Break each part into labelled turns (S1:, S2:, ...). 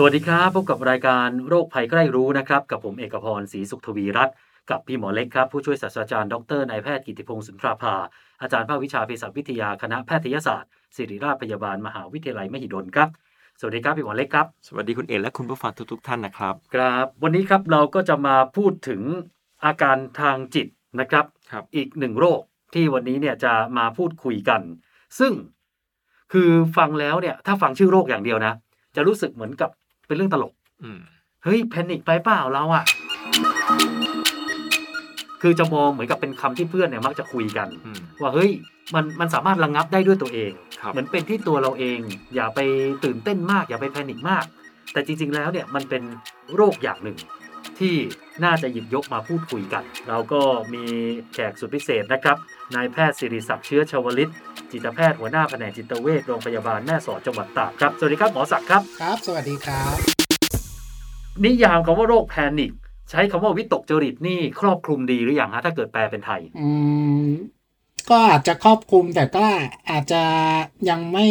S1: สวัสดีครับพบกับรายการโรคภัยใกล้รู้นะครับ กับผมเอกพรศรีสุขทวีรัตน์กับพี่หมอเล็กครับ ผู้ช่วยศาสตราจารย์ดรนายแพทย์กิติพงศ์สุนทราภา อาจารย์ภาควิชาเภสัชวิทยาคณะแพทยศาสตร์ศิริราชพยาบาลมหาวิทยาลัยมหิดลครับ สวัสดีครับพี่หมอเล็กครับ
S2: สวัสดีคุณเอกและคุณผู้ฟังทุกๆท่านนะครับ
S1: ครับวันนี้ครับเราก็จะมาพูดถึงอาการทางจิตนะครับ
S2: ครับ
S1: อีกหนึ่งโรคที่วันนี้เนี่ยจะมาพูดคุยกัน ซึ่งคือฟังแล้วเนี่ยถ้าฟังชื่อโรคอย่างเดียวนะ จะรู้สึกเหมือนกับ เป็นเรื่องตลก
S2: อืม
S1: เฮ้ยแพนิคไปเปล่าเราอะคือจะมองเหมือนกับเป็นคำที่เพื่อนเนี่ยมักจะคุยกัน
S2: อืม
S1: ว่าเฮ้ยมันมันสามารถระงงับได้ด้วยตัวเอง
S2: ครับ
S1: เหมือนเป็นที่ตัวเราเอง อย่าไปตื่นเต้นมาก อย่าไปแพนิคมาก แต่จริง ๆ แล้วเนี่ยมันเป็นโรคอย่างหนึ่งที่ น่าจะหยิบยกมาพูดคุยกัน เราก็มีแขกสุดพิเศษนะครับ นายแพทย์สิริศักดิ์เชื้อชวลิต จิตแพทย์หัวหน้าแผนกจิตเวชโรงพยาบาลแม่สอดจังหวัดตากครับ สวัสดีครับหมอศักดิ์ครับ
S3: ครับ สวัสดีครับ
S1: นิยามคำว่าโรคแพนิคใช้คำว่าวิตกจริตนี่ครอบคลุมดีหรือยังฮะถ้าเกิดแปลเป็นไทย
S3: อืมก็อาจจะครอบคลุมแต่ก็อาจจะยังไม่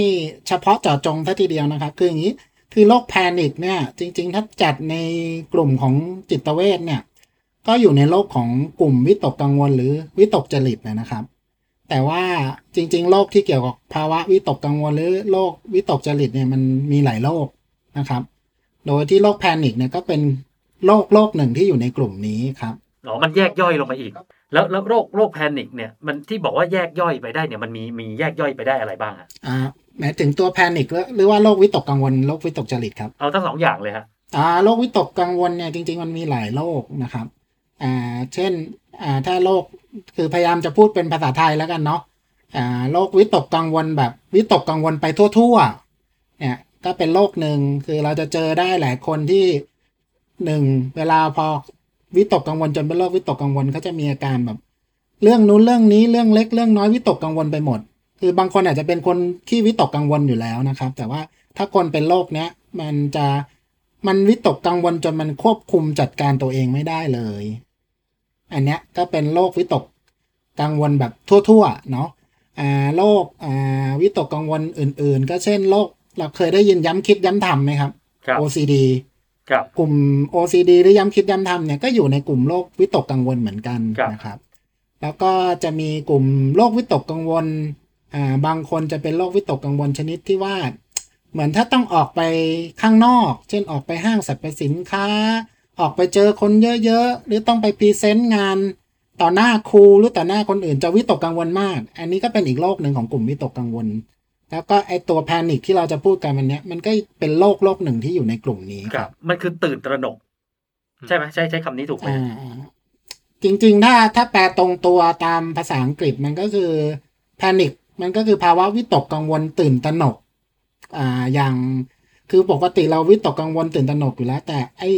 S3: เฉพาะเจาะจงซะทีเดียวนะครับ คืออย่างนี้ คือโรคแพนิคเนี่ย จริง ๆ ถ้าจัดในกลุ่มของจิตเวชเนี่ย ก็อยู่ในโรคของกลุ่มวิตกกังวลหรือวิตกจริตนะครับ แต่ว่าจริง ๆ โรคที่เกี่ยวกับภาวะวิตกกังวลหรือโรควิตกจริตเนี่ยมันมีหลายโรคนะครับ โดยที่โรคแพนิคเนี่ยก็เป็นโรคโรคหนึ่งที่อยู่ในกลุ่มนี้ครับ
S1: อ๋อมันแยกย่อยลงมาอีก แล้วแล้วโรคโรคแพนิคเนี่ยมันที่บอกว่าแยกย่อยไปได้เนี่ยมันมีมีแยกย่อยไปได้อะไรบ้างอะ
S3: อ่า หมายถึงตัวแพนิคหรือว่าโรควิตกกังวลโรควิตกจริตครับ
S1: เอาทั้งสองอย่างเลยฮะ
S3: อ่าโรควิตกกังวลเนี่ยจริง ๆ มันมีหลายโรคนะครับอ่าเช่นอ่าถ้าโรคคือพยายามจะพูดเป็นภาษาไทยแล้วกันเนาะอ่าโรควิตกกังวลแบบวิตกกังวลไปทั่วๆเนี่ยก็เป็นโรคหนึ่งคือเราจะเจอได้หลายคนที่หนึ่งเวลาพอวิตกกังวลจนเป็นโรควิตกกังวลเขาจะมีอาการแบบ เรื่องนู้นเรื่องนี้เรื่องเล็กเรื่องน้อยวิตกกังวลไปหมด คือบางคนอาจจะเป็นคนที่วิตกกังวลอยู่แล้วนะครับ แต่ว่าถ้าคนเป็นโรคเนี้ยมันจะมันวิตกกังวลจนมันควบคุมจัดการตัวเองไม่ได้เลย อันเนี้ยก็เป็นโรควิตกกังวลแบบทั่วๆเนาะอ่าโรคอ่าวิตกกังวลอื่น ๆ ก็เช่นโรคเราเคยได้ยินย้ำคิดย้ำทำไหมครับ
S1: ครับ
S3: OCD
S1: ครับ
S3: กลุ่ม OCD หรือย้ำคิดย้ำทำเนี่ยก็อยู่ในกลุ่มโรควิตกกังวลเหมือนกัน
S1: ครับ
S3: นะครับ แล้วก็จะมีกลุ่มโรควิตกกังวล อ่าบางคนจะเป็นโรควิตกกังวลชนิดที่ว่า เหมือนถ้าต้องออกไปข้างนอก เช่นออกไปห้างสรรพสินค้า ออกไปเจอคนเยอะๆ หรือต้องไปพรีเซนต์งานต่อหน้าครูหรือต่อหน้าคนอื่นจะวิตกกังวลมาก อันนี้ก็เป็นอีกโรคหนึ่งของกลุ่มวิตกกังวล แล้วก็ไอตัวแพนิคที่เราจะพูดกันวันเนี้ยมันก็เป็นโรคโรคหนึ่งที่อยู่ในกลุ่มนี้
S1: ค
S3: ค
S1: รั
S3: รับบ
S1: มันคือตื่นตระหนก ใช่ไหมใช่ใช้คำนี้ถูกไหม
S3: อ่าจริง ๆ ถ้าถ้าแปลตรงตัวตามภาษาอังกฤษมันก็คือ panic มันก็คือภาวะวิตกกังวลตื่นตระหนก อ่า อย่าง คือปกติเราวิตกกังวลตื่นตระหนกอยู่แล้ว แต่ไอ้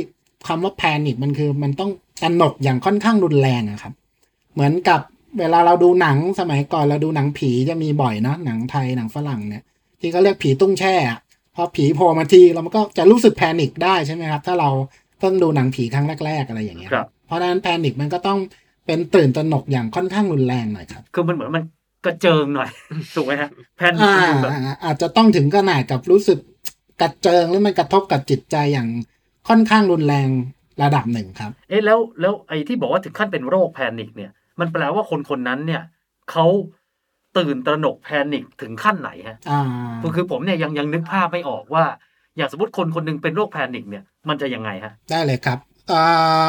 S3: คำว่า panic มันคือมันต้องตระหนกอย่างค่อนข้างรุนแรงอะครับ เหมือนกับเวลาเราดูหนังสมัยก่อนเราดูหนังผีจะมีบ่อยเนอะหนังไทยหนังฝรั่งเนี่ย ที่เขาเรียกผีตุ้งแช่อะพอผีโผล่มาทีเรามันก็จะรู้สึกแพนิคได้ใช่ไหมครับ ถ้าเราเพิ่งดูหนังผีครั้งแรก ๆ อะไรอย่างเงี้ย
S1: ครับ
S3: เพราะฉะนั้นแพนิคมันก็ต้องเป็นตื่นตระหนกอย่างค่อนข้างรุนแรงหน่อยครับ
S1: คือมันเหมือนมัน กระเจิงหน่อยถูกไหมฮะแพนิค
S3: อ่า
S1: มันแบบ
S3: อาจจะต้องถึงขนาดกับรู้สึกกระเจิงหรือมันกระทบกับจิตใจอย่างค่อนข้างรุนแรงระดับหนึ่งครับ
S1: เอ๊ะแล้วแล้วไอ้ที่บอกว่าถึงขั้นเป็นโรคแพนิคเนี่ย มันแปลว่าคนคนนั้นเนี่ยเขาตื่นตระหนกแพนิคถึงขั้นไหนฮะ
S3: อ่า
S1: คือคือผมเนี่ยยังยังนึกภาพไม่ออกว่า อย่างสมมติคนคนหนึ่งเป็นโรคแพนิคเนี่ยมันจะยังไงฮะ
S3: ได้เลยครับอ่า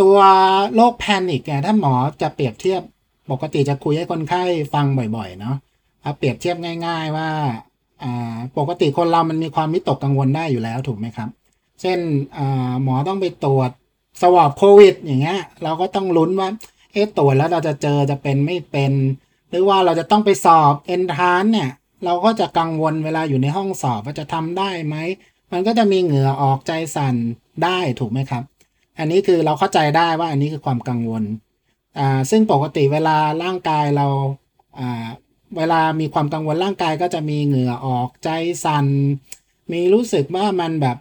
S3: ตัวโรคแพนิคเนี่ยถ้าหมอจะเปรียบเทียบ ปกติจะคุยให้คนไข้ฟังบ่อยๆเนาะเอาเปรียบเทียบง่าย ๆ ว่าปกติคนเรามันมีความวิตกกังวลได้อยู่แล้วถูกไหมครับ เช่นหมอต้องไปตรวจสวอปโควิด อย่างเงี้ย เราก็ต้องลุ้นว่าเอ๊ะตรวจแล้วเราจะเจอจะเป็นไม่เป็น หรือว่าเราจะต้องไปสอบเอนทานเนี่ย เราก็จะกังวลเวลาอยู่ในห้องสอบว่าจะทำได้ไหม มันก็จะมีเหงื่อออกใจสั่นได้ถูกไหมครับ อันนี้คือเราเข้าใจได้ว่าอันนี้คือความกังวล อ่าซึ่งปกติเวลาร่างกายเราอ่าเวลามีความกังวลร่างกายก็จะมีเหงื่อออกใจสั่นมีรู้สึกว่ามันแบบ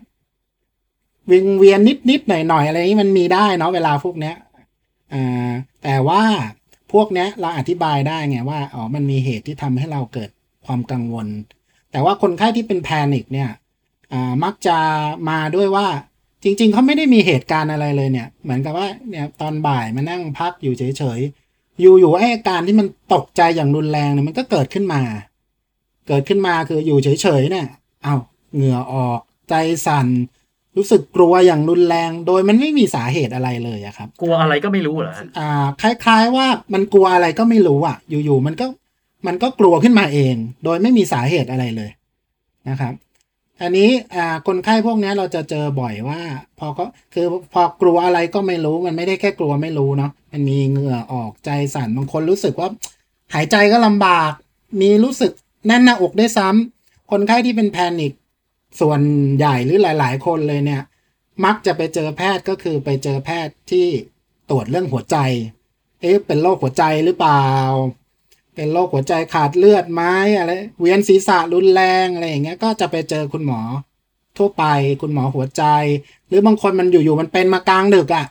S3: วิงเวียนนิดนิดหน่อยหน่อยๆอะไรนี้มันมีได้เนาะเวลาพวกเนี้ยอ่าแต่ว่าพวกเนี้ยเราอธิบายได้ไงว่าอ๋อมันมีเหตุที่ทำให้เราเกิดความกังวล แต่ว่าคนไข้ที่เป็นแพนิคเนี่ยอ่ามักจะมาด้วยว่า จริง ๆเขาไม่ได้มีเหตุการณ์อะไรเลยเนี่ย เหมือนกับว่าเนี่ยตอนบ่ายมานั่งพักอยู่เฉยๆอยู่ๆไอ้อาการที่มันตกใจอย่างรุนแรงเนี่ยมันก็เกิดขึ้นมา เกิดขึ้นมาคืออยู่เฉยๆเนี่ยเอาเหงื่อออกใจสั่นรู้สึกกลัวอย่างรุนแรง โดยมันไม่มีสาเหตุอะไรเลยอะครับ
S1: กลัวอะไรก็ไม่รู้เหรอฮะ
S3: อ่า คล้าย ๆ ว่ามันกลัวอะไรก็ไม่รู้อะอยู่ๆมันก็มันก็กลัวขึ้นมาเอง โดยไม่มีสาเหตุอะไรเลยนะครับ อันนี้อ่าคนไข้พวกนี้เราจะเจอบ่อยว่า พอก็คือพอกลัวอะไรก็ไม่รู้มันไม่ได้แค่กลัวไม่รู้เนาะมันมีเหงื่อออกใจสั่นบางคนรู้สึกว่า หายใจก็ลำบาก มีรู้สึกแน่นหน้าอกได้ซ้ำคนไข้ที่เป็นแพนิคส่วนใหญ่หรือหลาย ๆ คนเลยเนี่ย มักจะไปเจอแพทย์ก็คือไปเจอแพทย์ที่ตรวจเรื่องหัวใจ เอ๊ะเป็นโรคหัวใจหรือเปล่า เป็นโรคหัวใจขาดเลือดไหมอะไรเวียนศีรษะรุนแรงอะไรอย่างเงี้ยก็จะไปเจอคุณหมอ ทั่วไปคุณหมอหัวใจ หรือบางคนมันอยู่ๆมันเป็นมากลางดึกอะ่ะ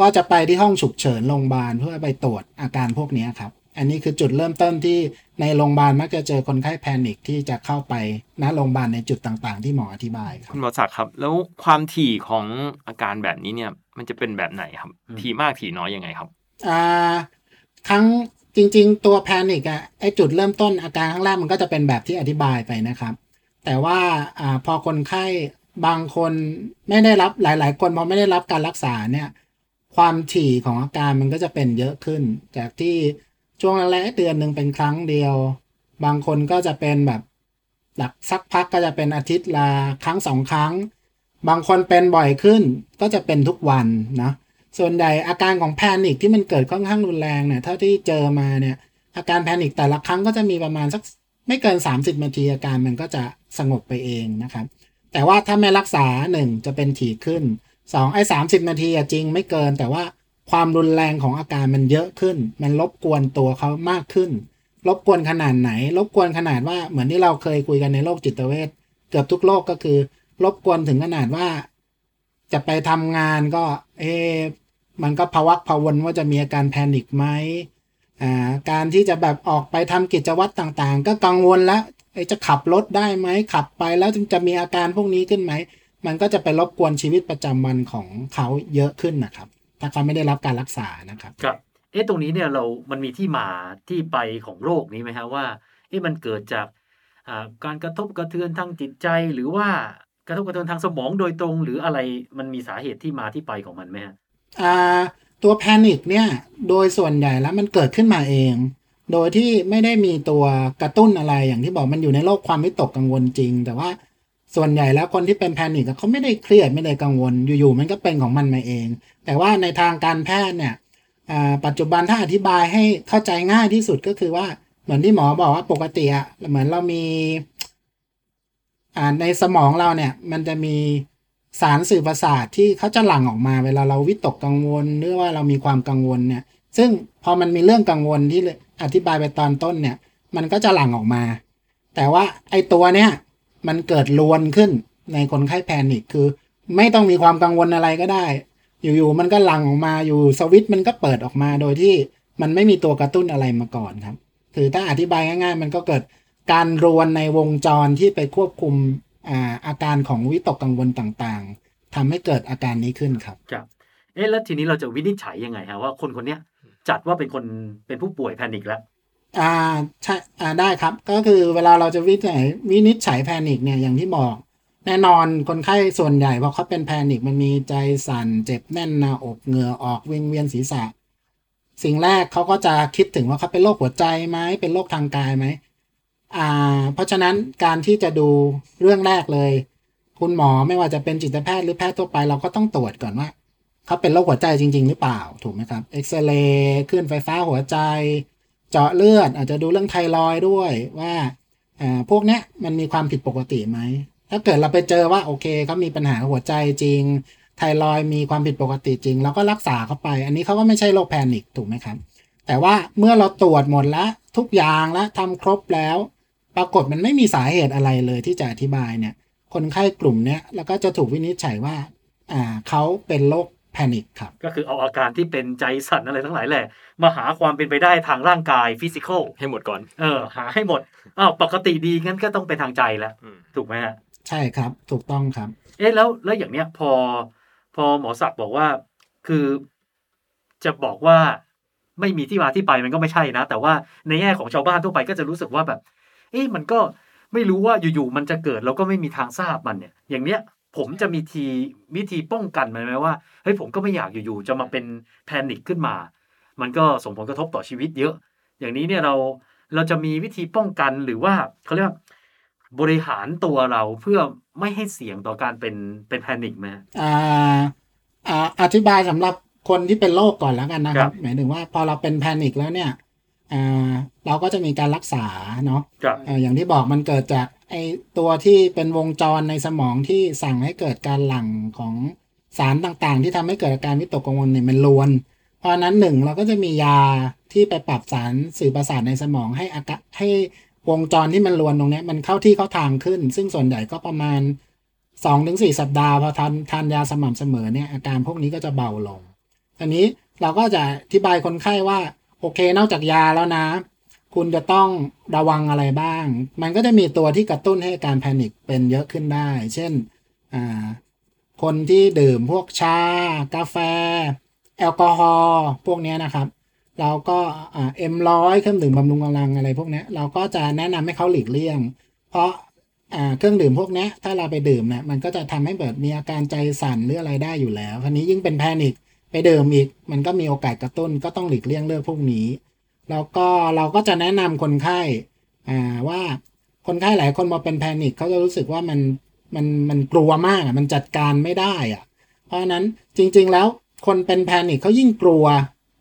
S3: ก็จะไปที่ห้องฉุกเฉินโรงพยาบาลเพื่อไปตรวจอาการพวกเนี้ยครับ อันนี้คือจุดเริ่มต้นที่ในโรงพยาบาลมักจะเจอคนไข้แพนิคที่จะเข้าไปณโรงพยาบาลในจุดต่างๆ ที่หมออธิบายครับ
S2: คุณหมอศักดิ์ครับ แล้วความถี่ของอาการแบบนี้เนี่ยมันจะเป็นแบบไหนครับถี่มากถี่น้อยยังไงครับ
S3: อ่าครั้ง จริง ๆ ตัวแพนิกอะไอจุดเริ่มต้นอาการข้างแรกมันก็จะเป็นแบบที่อธิบายไปนะครับ แต่ว่าอพอคนไข้บางคนไม่ได้รับหลาย ๆ คนพอไม่ได้รับการรักษาเนี่ยความถี่ของอาการมันก็จะเป็นเยอะขึ้น จากที่ช่วงแรกเดือนหนึ่งเป็นครั้งเดียว บางคนก็จะเป็นแบบหลักสักพักก็จะเป็นอาทิตย์ละครั้งสองครั้ง บางคนเป็นบ่อยขึ้นก็จะเป็นทุกวันนะ ส่วนใหญ่อาการของแพนิคที่มันเกิดค่อนข้างรุนแรงเนี่ยเท่าที่เจอมาเนี่ย อาการแพนิคแต่ละครั้งก็จะมีประมาณสักไม่เกิน 30นาทีอาการมันก็จะสงบไปเองนะครับ แต่ว่าถ้าไม่รักษาหนึ่งจะเป็นถี่ขึ้นสองไอ้สามสิบนาทีจริงไม่เกิน แต่ว่าความรุนแรงของอาการมันเยอะขึ้น มันรบกวนตัวเขามากขึ้น รบกวนขนาดไหน รบกวนขนาดว่าเหมือนที่เราเคยคุยกันในโรคจิตเวชเกือบทุกโรคก็คือ รบกวนถึงขนาดว่า จะไปทำงานก็ เอ มันก็ภวักพวนว่าจะมีอาการแพนิคไหมอ่าการที่จะแบบออกไปทำกิจวัตรต่างๆ ก็กังวลแล้วเอ๊ะจะขับรถได้ไหมขับไปแล้วจะมีอาการพวกนี้ขึ้นไหม มันก็จะไปรบกวนชีวิตประจำวันของเขาเยอะขึ้นนะครับ ถ้าเขาไม่ได้รับการรักษานะครับ
S1: ครับเอ๊ะตรงนี้เนี่ยเรา มันมีที่มาที่ไปของโรคนี้ไหมฮะว่าเอ๊ะมันเกิดจากอ่าการกระทบกระเทือนทางจิตใจหรือว่ากระทบกระเทือนทางสมองโดยตรง หรืออะไรมันมีสาเหตุที่มาที่ไปของมันไหมฮะ
S3: ตัวแพนิคเนี่ยโดยส่วนใหญ่แล้วมันเกิดขึ้นมาเอง โดยที่ไม่ได้มีตัวกระตุ้นอะไรอย่างที่บอกมันอยู่ในโลกความวิตกกังวลจริง แต่ว่าส่วนใหญ่แล้วคนที่เป็นแพนิคเขาไม่ได้เครียดไม่ได้กังวลอยู่ๆมันก็เป็นของมันมาเอง แต่ว่าในทางการแพทย์เนี่ยปัจจุบันถ้าอธิบายให้เข้าใจง่ายที่สุดก็คือว่าเหมือนที่หมอบอกว่าปกติอะเหมือนเรามีในสมองเราเนี่ยมันจะมี สารสื่อประสาทที่เขาจะหลั่งออกมา เวลาเราวิตกกังวลหรือว่าเรามีความกังวลเนี่ย ซึ่งพอมันมีเรื่องกังวลที่อธิบายไปตอนต้นเนี่ย มันก็จะหลั่งออกมา แต่ว่าไอ้ตัวเนี้ยมันเกิดลวนขึ้นในคนไข้แพนิคคือ ไม่ต้องมีความกังวลอะไรก็ได้ อยู่ๆมันก็หลั่งออกมาอยู่สวิตมันก็เปิดออกมาโดยที่มันไม่มีตัวกระตุ้นอะไรมาก่อนครับ คือถ้าอธิบายง่าย ๆ มันก็เกิดการรวนในวงจรที่ไปควบคุม อ่าอาการของวิตกกังวลต่างๆทำให้เกิดอาการนี้ขึ้นครับ
S1: ครับเอ๊ะแล้วทีนี้เราจะวินิจฉัยยังไงฮะว่าคนคนเนี้ยจัดว่าเป็นคนเป็นผู้ป่วยแพนิคแล้ว
S3: อ่าใช่อ่าได้ครับ ก็คือเวลาเราจะวินิจฉัยวินิจฉัยแพนิคเนี่ยอย่างที่บอก แน่นอนคนไข้ส่วนใหญ่พอเขาเป็นแพนิคมันมีใจสั่นเจ็บแน่นหน้าอกเหงื่อออกวิงเวียนศีรษะ สิ่งแรกเขาก็จะคิดถึงว่าเขาเป็นโรคหัวใจไหมเป็นโรคทางกายไหม อ่าเพราะฉะนั้นการที่จะดูเรื่องแรกเลย คุณหมอไม่ว่าจะเป็นจิตแพทย์หรือแพทย์ทั่วไปเราก็ต้องตรวจก่อนว่าเขาเป็นโรคหัวใจจริง ๆ หรือเปล่าถูกไหมครับเอ็กซเรย์คลื่นไฟฟ้าหัวใจ เจาะเลือด อาจจะดูเรื่องไทรอยด้วยว่าอ่าพวกเนี้ยมันมีความผิดปกติไหมถ้าเกิดเราไปเจอว่าโอเคเขามีปัญหาหัวใจจริง ไทรอยมีความผิดปกติจริงเราก็รักษาเขาไป อันนี้เขาก็ไม่ใช่โรคแพนิคถูกไหมครับ แต่ว่าเมื่อเราตรวจหมดแล้วทุกอย่างแล้วทำครบแล้ว ปรากฏมันไม่มีสาเหตุอะไรเลยที่จะอธิบายเนี่ย คนไข้กลุ่มเนี้ยแล้วก็จะถูกวินิจฉัยว่า อ่าเขาเป็นโรคแพนิคครับ
S1: ก็คือเอาอาการที่เป็นใจสั่นอะไรทั้งหลายแหละ มาหาความเป็นไปได้ทางร่างกายฟิสิกอล
S2: ให้หมดก่อน
S1: เออ หาให้หมดอ้าวปกติดีงั้นก็ต้องเป็นทางใจแล้ว
S2: อืม
S1: ถูกไหมฮะ
S3: ใช่ครับ ถูกต้องครับ
S1: เอ๊ะแล้วแล้วอย่างเนี้ยพอ พอหมอศักดิ์บอกว่า คือ จะบอกว่าไม่มีที่มาที่ไปมันก็ไม่ใช่นะ แต่ว่าในแง่ของชาวบ้านทั่วไปก็จะรู้สึกว่าแบบ เอ๊ะมันก็ไม่รู้ว่าอยู่ๆมันจะเกิดเราก็ไม่มีทางทราบมันเนี่ย อย่างเนี้ยผมจะมีทีวิธีป้องกันมันไหมว่าเฮ้ยผมก็ไม่อยากอยู่ๆจะมาเป็นแพนิคขึ้นมา มันก็ส่งผลกระทบต่อชีวิตเยอะ อย่างนี้เนี่ยเราเราจะมีวิธีป้องกันหรือว่าเขาเรียกว่าบริหารตัวเราเพื่อไม่ให้เสี่ยงต่อการเป็นเป็นแพนิคไหมฮะ
S3: อ่าอ่าอธิบายสำหรับคนที่เป็นโรคก่อนแล้วกันนะค
S1: ครั
S3: รับ
S1: บ
S3: หมายถึงว่าพอเราเป็นแพนิคแล้วเนี่ยอ่า เราก็จะมีการรักษาเนาะ
S1: ครับ
S3: เอ่ออย่างที่บอกมันเกิดจากไอตัวที่เป็นวงจรในสมองที่สั่งให้เกิดการหลั่งของสารต่างๆ ที่ทำให้เกิดอาการวิตกกังวลเนี่ยมันลวน เพราะฉะนั้นหนึ่งเราก็จะมียาที่ไปปรับสารสื่อประสาทในสมองให้อากาให้วงจรที่มันลวนตรงเนี้ยมันเข้าที่เข้าทางขึ้น ซึ่งส่วนใหญ่ก็ประมาณ2อถึงสสัปดาห์พอทานทานยาสม่ำเสมอเนี่ยอาการพวกนี้ก็จะเบาลงอันนี้เราก็จะอธิบายคนไข้ว่า โอเค นอกจากยาแล้วนะ คุณจะต้องระวังอะไรบ้าง มันก็จะมีตัวที่กระตุ้นให้การแพนิคเป็นเยอะขึ้นได้ เช่นคนที่ดื่มพวกชา กาแฟ แอลกอฮอล์พวกนี้นะครับ เราก็เอ็มร้อยเครื่องดื่มบำรุงกำลังอะไรพวกนี้เราก็จะแนะนำให้เขาหลีกเลี่ยง เพราะเครื่องดื่มพวกนี้ถ้าเราไปดื่มเนี่ยมันก็จะทำให้เกิดมีอาการใจสั่นหรืออะไรได้อยู่แล้วคราวนี้ยิ่งเป็นแพนิค ไปดื่มอีก มันก็มีโอกาสกระตุ้นก็ต้องหลีกเลี่ยงเรื่องพวกนี้ แล้วก็เราก็จะแนะนำคนไข้อ่าว่าคนไข้หลายคนมาเป็นแพนิคเขาจะรู้สึกว่ามันมันมันกลัวมากอะมันจัดการไม่ได้อะ เพราะนั้นจริง ๆ แล้วคนเป็นแพนิคเขายิ่งกลัว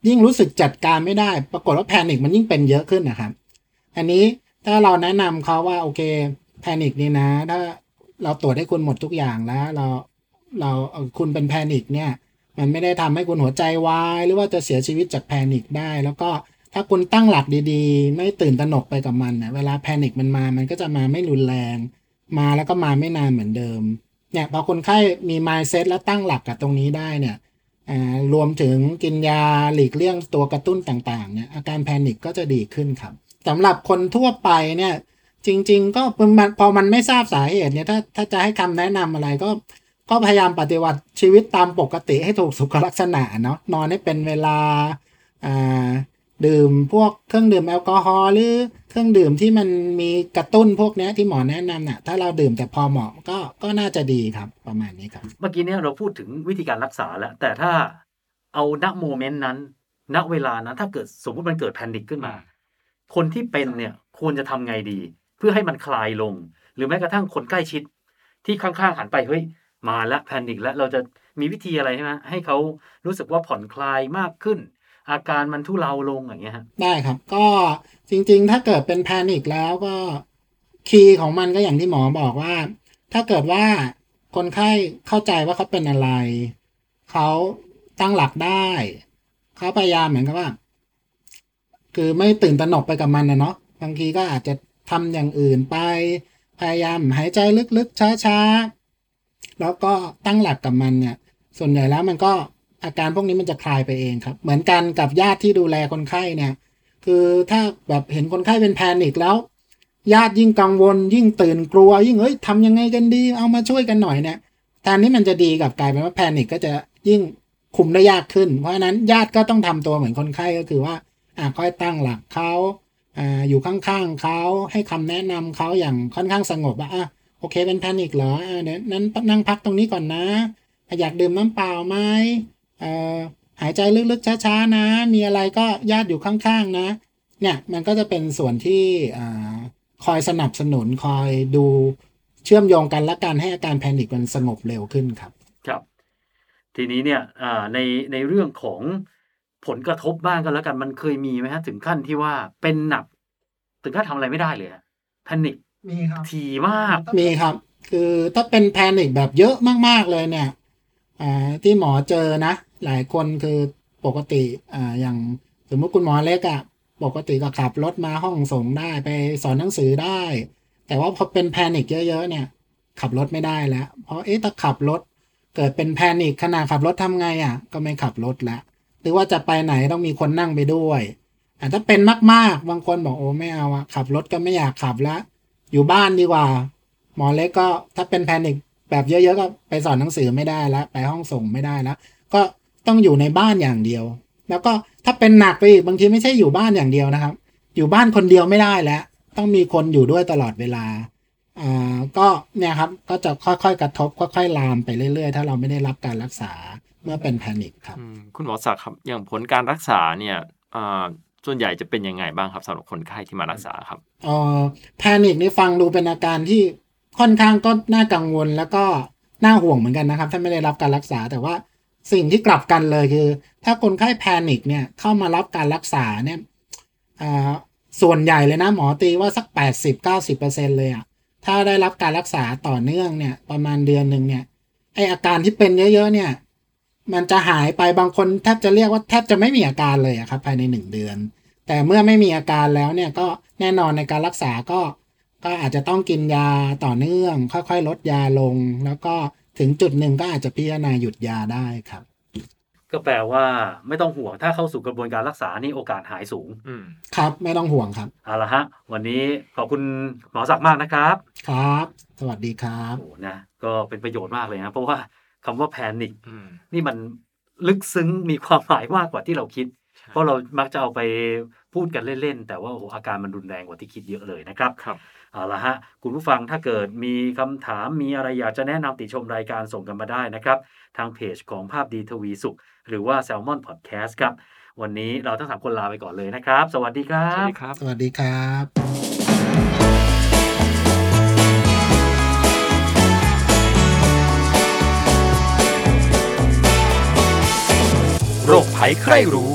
S3: ยิ่งรู้สึกจัดการไม่ได้ ปรากฏว่าแพนิคมันยิ่งเป็นเยอะขึ้นนะครับ อันนี้ถ้าเราแนะนำเขาว่าโอเคแพนิคนี่นะ ถ้าเราตรวจให้คุณหมดทุกอย่างแล้ว เราเราคุณเป็นแพนิคเนี่ย มันไม่ได้ทำให้คุณหัวใจวายหรือว่าจะเสียชีวิตจากแพนิคได้ แล้วก็ถ้าคุณตั้งหลักดีๆ ไม่ตื่นตระหนกไปกับมันเนี่ยเวลาแพนิคมันมา มันก็จะมาไม่รุนแรง มาแล้วก็มาไม่นานเหมือนเดิมเนี่ยพอคนไข้มี mindset แล้วตั้งหลักกับตรงนี้ได้เนี่ยรวมถึงกินยาหลีกเลี่ยงตัวกระตุ้นต่างๆเนี่ยอาการแพนิคก็จะดีขึ้นครับสำหรับคนทั่วไปเนี่ยจริง ๆ ก็พอมันไม่ทราบสาเหตุเนี่ยถ้าถ้าจะให้คำแนะนำอะไรก็ ก็พยายามปฏิบัติชีวิตตามปกติให้ถูกสุขลักษณะเนาะนอนให้เป็นเวลาอ่าดื่มพวกเครื่องดื่มแอลกอฮอล์หรือเครื่องดื่มที่มันมีกระตุ้นพวกนี้ที่หมอแนะนำน่ะถ้าเราดื่มแต่พอเหมาะก็ก็น่าจะดีครับประมาณนี้ครับ
S1: เมื่อกี้เนี่ยเราพูดถึงวิธีการรักษาแล้ว แต่ถ้าเอาณ moment นั้น ณเวลานั้นถ้าเกิดสมมติมันเกิด panic ขึ้นมา คนที่เป็นเนี่ยควรจะทำไงดี เพื่อให้มันคลายลง หรือแม้กระทั่งคนใกล้ชิด ที่ข้างๆหันไปเฮ้ย มาแล้ว panic แล้วเราจะมีวิธีอะไรใช่ไหมให้เขารู้สึกว่าผ่อนคลายมากขึ้น อาการมันทุเลาลงอย่างเงี้ยฮะ
S3: ได้ครับ ก็จริงๆ ถ้าเกิดเป็น panic แล้วก็ key ของมันก็อย่างที่หมอบอกว่า ถ้าเกิดว่าคนไข้เข้าใจว่าเขาเป็นอะไร เขาตั้งหลักได้ เขาพยายามเหมือนกับว่า คือไม่ตื่นตระหนกไปกับมันนะเนาะบางทีก็อาจจะทำอย่างอื่นไป พยายามหายใจลึกๆช้าๆ แล้วก็ตั้งหลักกับมันเนี่ย ส่วนใหญ่แล้วมันก็อาการพวกนี้มันจะคลายไปเองครับ เหมือนกันกับญาติที่ดูแลคนไข้เนี่ย คือถ้าแบบเห็นคนไข้เป็นแพนิคแล้ว ญาติยิ่งกังวล ยิ่งตื่นกลัว ยิ่งเอ้ยทำยังไงกันดี เอามาช่วยกันหน่อยเนี่ยแทนที่มันจะดีกับกลายเป็นว่าแพนิคก็จะยิ่งคุมได้ยากขึ้น เพราะฉะนั้นญาติก็ต้องทำตัวเหมือนคนไข้ก็คือว่าอ่าค่อยตั้งหลักเขาอ่าอยู่ข้างๆเขาให้คำแนะนำเขาอย่างค่อนข้างสงบว่าอะ โอเคเป็นแพนิคเหรอเดี๋ยวนั้นนั่งพักตรงนี้ก่อนนะ อยากดื่มน้ำเปล่าไหมเอ่อหายใจลึกๆช้าๆนะ มีอะไรก็ญาติอยู่ข้างๆนะ เนี่ยมันก็จะเป็นส่วนที่อคอยสนับสนุนคอยดูเชื่อมโยงกันและการให้อาการแพนิคมันสงบเร็วขึ้นครับ
S1: ครับ ทีนี้เนี่ยในในเรื่องของผลกระทบบ้างกันแล้วกันมันเคยมีไหมฮะถึงขั้นที่ว่าเป็นหนัก ถึงขั้นทำอะไรไม่ได้เลยแพนิค
S3: มีครับ
S1: ทีมาก
S3: มีครับ คือถ้าเป็นแพนิคแบบเยอะมาก ๆ เลยเนี่ยอ่าที่หมอเจอนะ หลายคนคือปกติอ่าอย่างสมมติคุณหมอเล็กอะ่ะปกติก็ขับรถมาห้องส่งได้ไปสอนหนังสือได้ แต่ว่าพอเป็นแพนิคเยอะ ๆ เนี่ย ขับรถไม่ได้แล้ว เพราะเอ๊ะถ้าขับรถเกิดเป็นแพนิคขณะขับรถทำไงอะ่ะก็ไม่ขับรถแล้วหรือว่าจะไปไหนต้องมีคนนั่งไปด้วยอะถ้าเป็นมากๆ บางคนบอกโอ้ไม่เอาอะขับรถก็ไม่อยากขับแล้ว อยู่บ้านดีกว่า หมอเล็กก็ถ้าเป็นแพนิคแบบเยอะๆก็ไปสอนหนังสือไม่ได้แล้ว ไปห้องส่งไม่ได้แล้ว ก็ต้องอยู่ในบ้านอย่างเดียว แล้วก็ถ้าเป็นหนักไปอีกบางทีไม่ใช่อยู่บ้านอย่างเดียวนะครับ อยู่บ้านคนเดียวไม่ได้แล้ว ต้องมีคนอยู่ด้วยตลอดเวลาอ่าก็เนี่ยครับก็จะค่อยๆ กระทบค่อยๆลามไปเรื่อยๆ ถ้าเราไม่ได้รับการรักษาเมื่อเป็นแพนิคครับ
S2: คุณหมอศักดิ์ครับอย่างผลการรักษาเนี่ยอ่า ส่วนใหญ่จะเป็นยังไงบ้างครับสำหรับคนไข้ที่มารักษาครับ
S3: เอ่อแพนิคนี่ฟังดูเป็นอาการที่ค่อนข้างก็น่ากังวลแล้วก็น่าห่วงเหมือนกันนะครับ ถ้าไม่ได้รับการรักษาแต่ว่าสิ่งที่กลับกันเลยคือ ถ้าคนไข้แพนิคเนี่ยเข้ามารับการรักษาเนี่ยอ่าส่วนใหญ่เลยนะหมอตีว่าสัก 80-90%เลยอะถ้าได้รับการรักษาต่อเนื่องเนี่ยประมาณเดือนหนึ่งเนี่ยไออาการที่เป็นเยอะๆเนี่ย มันจะหายไปบางคนแทบจะเรียกว่าแทบจะไม่มีอาการเลยอะครับภายในหนึ่งเดือน แต่เมื่อไม่มีอาการแล้วเนี่ยก็แน่นอนในการรักษาก็ ก็อาจจะต้องกินยาต่อเนื่อง ค่อยๆ ลดยาลง แล้วก็ถึงจุดหนึ่งก็อาจจะพิจารณาหยุดยาได้ครับ
S1: ก็แปลว่าไม่ต้องห่วงถ้าเข้าสู่กระบวนการรักษานี่โอกาสหายสูง
S2: อืม
S3: ครับ ไม่ต้องห่วงครับ
S1: เอาละฮะ วันนี้ขอบคุณหมอศักดิ์มากนะครับ
S3: ครับ สวัสดีครับ
S1: โอ้นะก็เป็นประโยชน์มากเลยนะเพราะว่าคำว่าแพนิค
S2: อืม
S1: นี่มันลึกซึ้งมีความหมายมากกว่าที่เราคิด เพราะเรามักจะเอาไปพูดกันเล่นๆ แต่ว่าโอ้โหอาการมันรุนแรงกว่าที่คิดเยอะเลยนะครับ
S2: ครับ
S1: เอาละฮะคุณผู้ฟังถ้าเกิดมีคำถามมีอะไรอยากจะแนะนำติชมรายการส่งกันมาได้นะครับ ทางเพจของภาพดีทวีสุข หรือว่า Salmon Podcast ครับ วันนี้เราทั้งสามคนลาไปก่อนเลยนะครับ สวัสดีครั
S2: สวัส
S1: บ
S2: ดีครับ
S3: สวัสดีครับ
S4: โรคภัยใครรู้